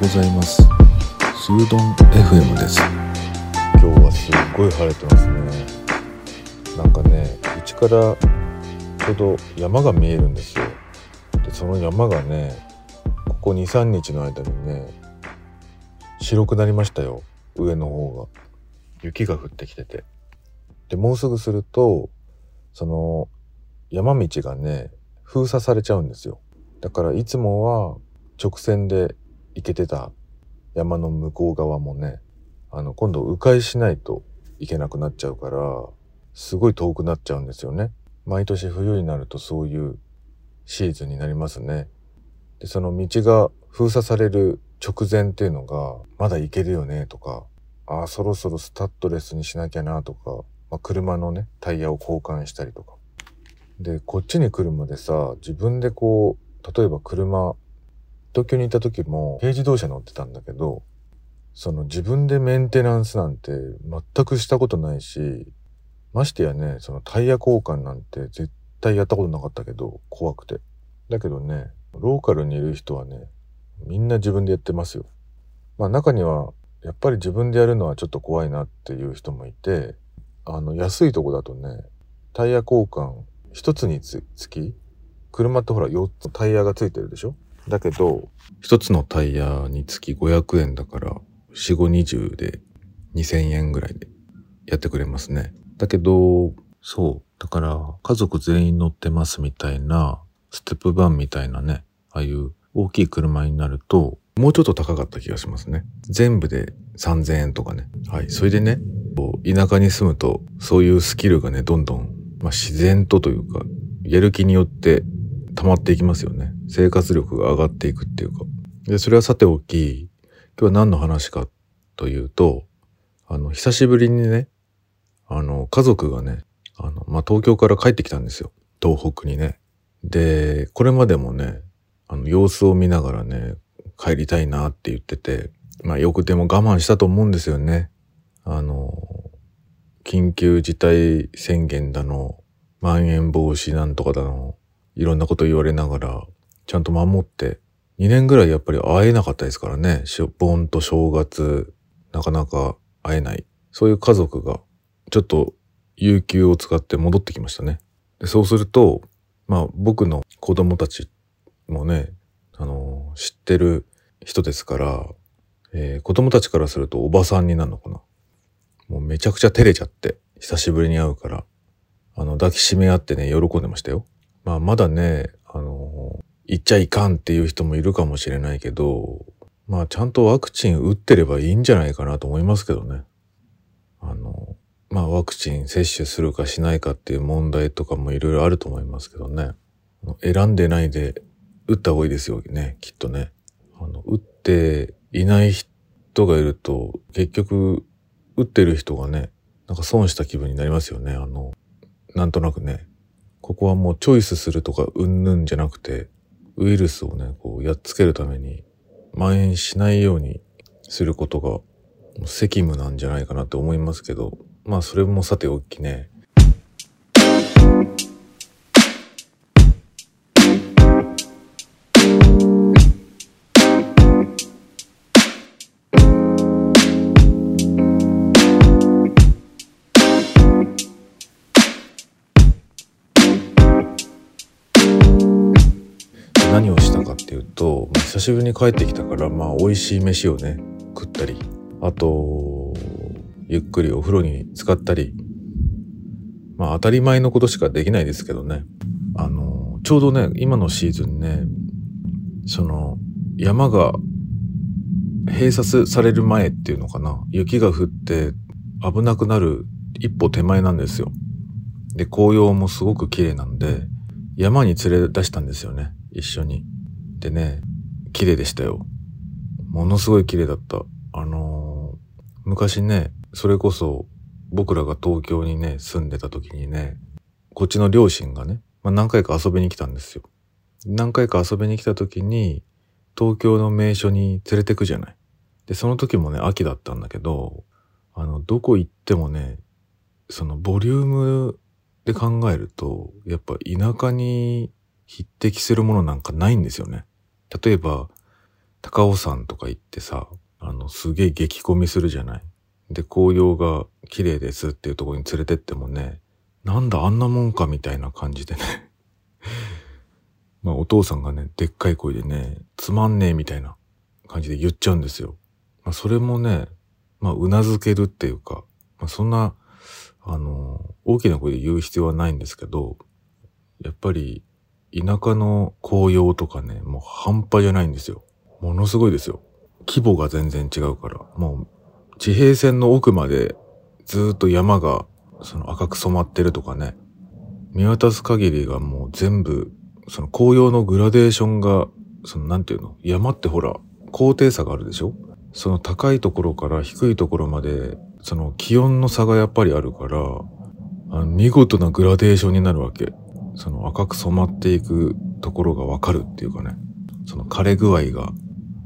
ございます。スードン FM です。今日はすっごい晴れてますね。なんかねうちからちょうど山が見えるんですよ。でその山がねここ23日の間にね白くなりましたよ。上の方が。雪が降ってきてて。でもうすぐするとその山道がね封鎖されちゃうんですよ。だからいつもは直線で行けてた山の向こう側もねあの今度迂回しないといけなくなっちゃうからすごい遠くなっちゃうんですよね。毎年冬になるとそういうシーズンになりますね。でその道が封鎖される直前っていうのがまだ行けるよねとかああそろそろスタッドレスにしなきゃなとか、まあ、車のねタイヤを交換したりとか。でこっちに来るまでさ自分でこう例えば車東京にいた時も軽自動車乗ってたんだけどその自分でメンテナンスなんて全くしたことないしましてやねそのタイヤ交換なんて絶対やったことなかったけど怖くて。だけどねローカルにいる人はねみんな自分でやってますよ。まあ中にはやっぱり自分でやるのはちょっと怖いなっていう人もいてあの安いとこだとねタイヤ交換一つにつき車ってほら4つタイヤがついてるでしょ？だけど一つのタイヤにつき500円だから4、5、20で2000円ぐらいでやってくれますね。だけど、そう。だから家族全員乗ってますみたいな、ステップバンみたいなね、ああいう大きい車になると、もうちょっと高かった気がしますね。全部で3000円とかね。はい。それでね、田舎に住むと、そういうスキルがね、どんどん、まあ、自然とというか、やる気によって溜まっていきますよね。生活力が上がっていくっていうか。で、それはさておき、今日は何の話かというと、あの、久しぶりにね、あの、家族がね、あの、まあ、東京から帰ってきたんですよ。東北にね。で、これまでもね、あの、様子を見ながらね、帰りたいなって言ってて、まあ、よくでも我慢したと思うんですよね。あの、緊急事態宣言だの、まん延防止なんとかだの、いろんなこと言われながら、ちゃんと守って2年ぐらいやっぱり会えなかったですからね。盆と正月、なかなか会えない。そういう家族が、ちょっと、有給を使って戻ってきましたね。でそうすると、まあ僕の子供たちもね、あの、知ってる人ですから、えー、子供たちからするとおばさんになるのかな。もうめちゃくちゃ照れちゃって、久しぶりに会うから、あの、抱きしめ合ってね、喜んでましたよ。まあまだね、行っちゃいかんっていう人もいるかもしれないけど、まあちゃんとワクチン打ってればいいんじゃないかなと思いますけどね。あの、まあワクチン接種するかしないかっていう問題とかもいろいろあると思いますけどね。選んでないで打った方がいいですよね、きっとね。あの、打っていない人がいると、結局、打ってる人がね、なんか損した気分になりますよね。あの、なんとなくね。ここはもうチョイスするとかうんぬんじゃなくて、ウイルスをね、こう、やっつけるために、蔓延しないようにすることが、責務なんじゃないかなって思いますけど、まあそれもさておきね、と、久しぶりに帰ってきたから、まあ、美味しい飯をね、食ったり、あと、ゆっくりお風呂に浸かったり、まあ、当たり前のことしかできないですけどね。あの、ちょうどね、今のシーズンね、その、山が閉鎖される前っていうのかな。雪が降って危なくなる一歩手前なんですよ。で、紅葉もすごく綺麗なんで、山に連れ出したんですよね。一緒に。でね、綺麗でしたよ。ものすごい綺麗だった。あのー、昔ね、それこそ僕らが東京にね、住んでた時にね、こっちの両親がね、まあ、何回か遊びに来たんですよ。何回か遊びに来た時に、東京の名所に連れてくじゃない。で、その時もね、秋だったんだけど、あの、どこ行ってもね、そのボリュームで考えると、やっぱ田舎に匹敵するものなんかないんですよね。例えば、高尾山とか行ってさ、あの、すげえ激混みするじゃない？で、紅葉が綺麗ですっていうところに連れてってもね、なんだあんなもんかみたいな感じでね。まあお父さんがね、でっかい声でね、つまんねえみたいな感じで言っちゃうんですよ。まあそれもね、まあうなずけるっていうか、まあそんな、あの、大きな声で言う必要はないんですけど、やっぱり田舎の紅葉とかね、もう半端じゃないんですよ。ものすごいですよ。規模が全然違うから、もう地平線の奥までずっと山がその赤く染まってるとかね、見渡す限りがもう全部、その紅葉のグラデーションが、そのなんていうの、山ってほら、高低差があるでしょ？その高いところから低いところまで、その気温の差がやっぱりあるから、あの見事なグラデーションになるわけ。その赤く染まっていくところがわかるっていうかね。その枯れ具合が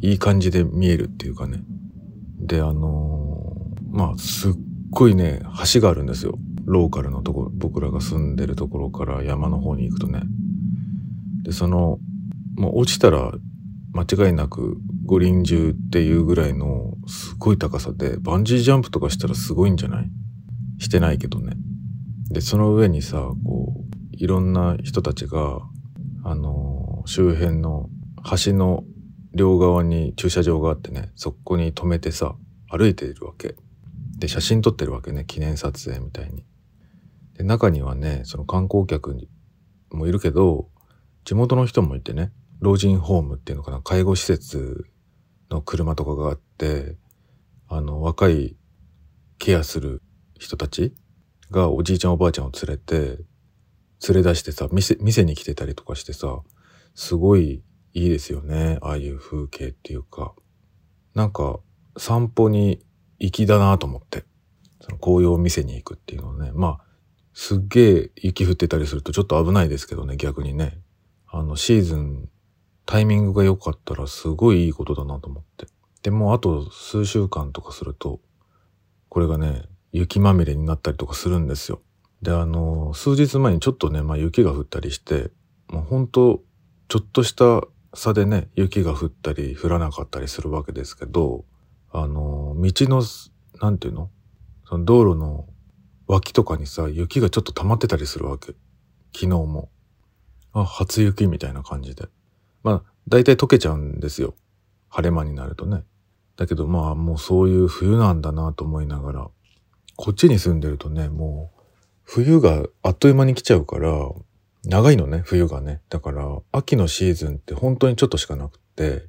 いい感じで見えるっていうかね。で、あのー、まあ、すっごいね、橋があるんですよ。ローカルのとこ、僕らが住んでるところから山の方に行くとね。で、その、もう落ちたら間違いなく五輪中っていうぐらいのすごい高さで、バンジージャンプとかしたらすごいんじゃない？してないけどね。で、その上にさ、こう、いろんな人たちが、あのー、周辺の橋の両側に駐車場があってね、そこに止めてさ、歩いているわけ。で、写真撮ってるわけね、記念撮影みたいに。で、中にはね、その観光客もいるけど、地元の人もいてね、老人ホームっていうのかな、介護施設の車とかがあって、あの、若いケアする人たちがおじいちゃんおばあちゃんを連れて、連れ出してさ、店、店に来てたりとかしてさ、すごいいいですよね。ああいう風景っていうか。なんか、散歩に行きだなと思って。その紅葉を見せに行くっていうのね。まあ、すっげえ雪降ってたりするとちょっと危ないですけどね、逆にね。あの、シーズン、タイミングが良かったらすごいいいことだなと思って。でも、あと数週間とかすると、これがね、雪まみれになったりとかするんですよ。で、あの、数日前にちょっとね、まあ雪が降ったりして、もうほんと、ちょっとした差でね、雪が降ったり降らなかったりするわけですけど、あの、道の、なんていうの？その道路の脇とかにさ、雪がちょっと溜まってたりするわけ。昨日も。あ、初雪みたいな感じで。まあ、大体溶けちゃうんですよ。晴れ間になるとね。だけどまあ、もうそういう冬なんだなと思いながら、こっちに住んでるとね、もう、冬があっという間に来ちゃうから、長いのね、冬がね。だから、秋のシーズンって本当にちょっとしかなくって、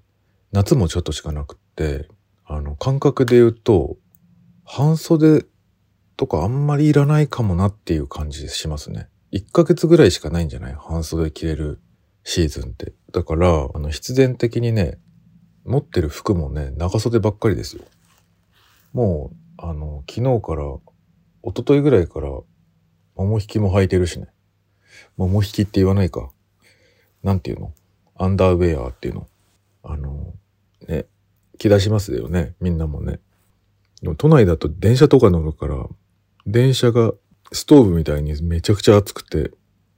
夏もちょっとしかなくって、あの、感覚で言うと、半袖とかあんまりいらないかもなっていう感じしますね。1ヶ月ぐらいしかないんじゃない？半袖着れるシーズンって。だから、あの、必然的にね、持ってる服もね、長袖ばっかりですよ。もう、あの、昨日から、一昨日ぐらいから、桃引きも履いてるしね。桃引きって言わないか。なんていうの？アンダーウェアっていうの。あの、ね、着出しますよね。みんなもね。でも都内だと電車とか乗るから、電車がストーブみたいにめちゃくちゃ暑くて、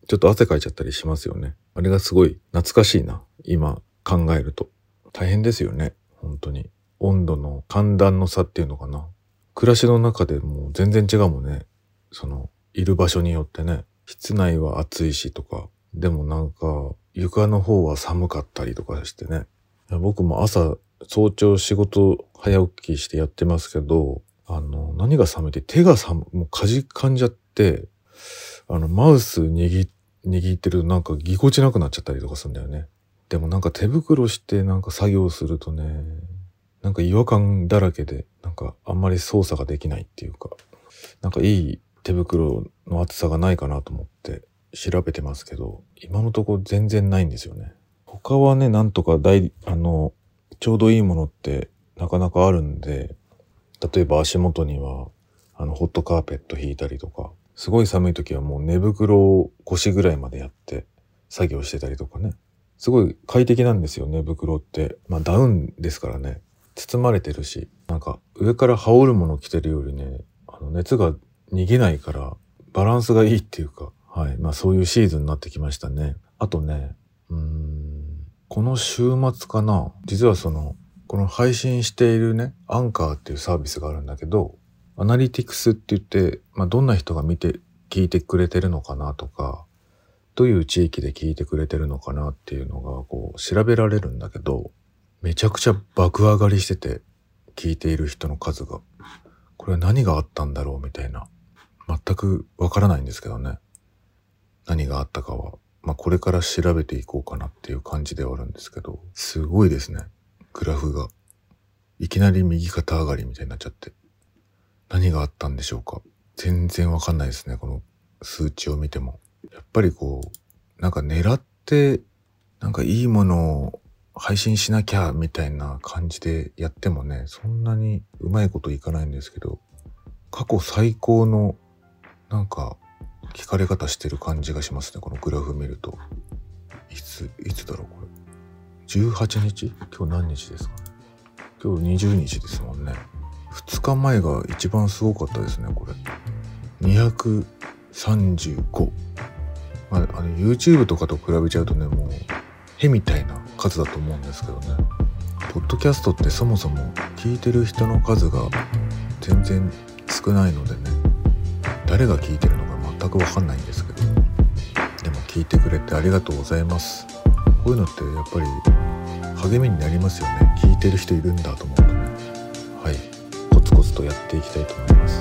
ちょっと汗かいちゃったりしますよね。あれがすごい懐かしいな。今考えると。大変ですよね。本当に。温度の寒暖の差っていうのかな。暮らしの中でもう全然違うもんね。その、いる場所によってね。室内は暑いしとか、でもなんか床の方は寒かったりとかしてね。僕も朝早朝仕事早起きしてやってますけど、あの、何が寒いって手が寒、もうかじかんじゃって、あの、マウス握握ってるとなんかぎこちなくなっちゃったりとかするんだよね。でもなんか手袋してなんか作業するとね、なんか違和感だらけで、なんかあんまり操作ができないっていうか、なんかいい手袋の厚さがないかなと思って調べてますけど、今のところ全然ないんですよね。他はね、なんとか大、あの、ちょうどいいものってなかなかあるんで、例えば足元には、あの、ホットカーペット引いたりとか、すごい寒い時はもう寝袋を腰ぐらいまでやって作業してたりとかね。すごい快適なんですよ、寝袋って。まあダウンですからね。包まれてるし、なんか上から羽織るもの着てるよりね、あの熱が逃げないから、バランスがいいっていうか、はい。まあそういうシーズンになってきましたね。あとね、うん、この週末かな実はそのこの配信しているねアンカーっていうサービスがあるんだけどアナリティクスって言って、まあ、どんな人が見て聞いてくれてるのかなとかどういう地域で聞いてくれてるのかなっていうのがこう調べられるんだけどめちゃくちゃ爆上がりしてて聞いている人の数がこれは何があったんだろうみたいな全くわからないんですけどね。何があったかは。まあこれから調べていこうかなっていう感じではあるんですけど。すごいですね。グラフが。いきなり右肩上がりみたいになっちゃって。何があったんでしょうか。全然わかんないですね。この数値を見ても。やっぱりこうなんか狙ってなんかいいものを配信しなきゃみたいな感じでやってもねそんなにうまいこといかないんですけど。過去最高のなんか聞かれ方してる感じがしますねこのグラフ見ると。いついつだろうこれ。18日？今日何日ですかね？今日20日ですもんね。2日前が一番すごかったですねこれ。235まあ、あの YouTube とかと比べちゃうとねもうへみたいな数だと思うんですけどね。ポッドキャストってそもそも聞いてる人の数が全然少ないのでね。誰が聞いてるのか全く分かんないんですけど。でも聞いてくれてありがとうございます。こういうのってやっぱり励みになりますよね。聞いてる人いるんだと思うとねはい。コツコツとやっていきたいと思います。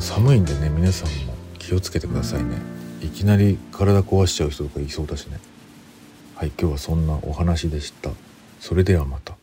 寒いんでね皆さんも気をつけてくださいね。いきなり体壊しちゃう人とかいそうだしね。はい今日はそんなお話でした。それではまた。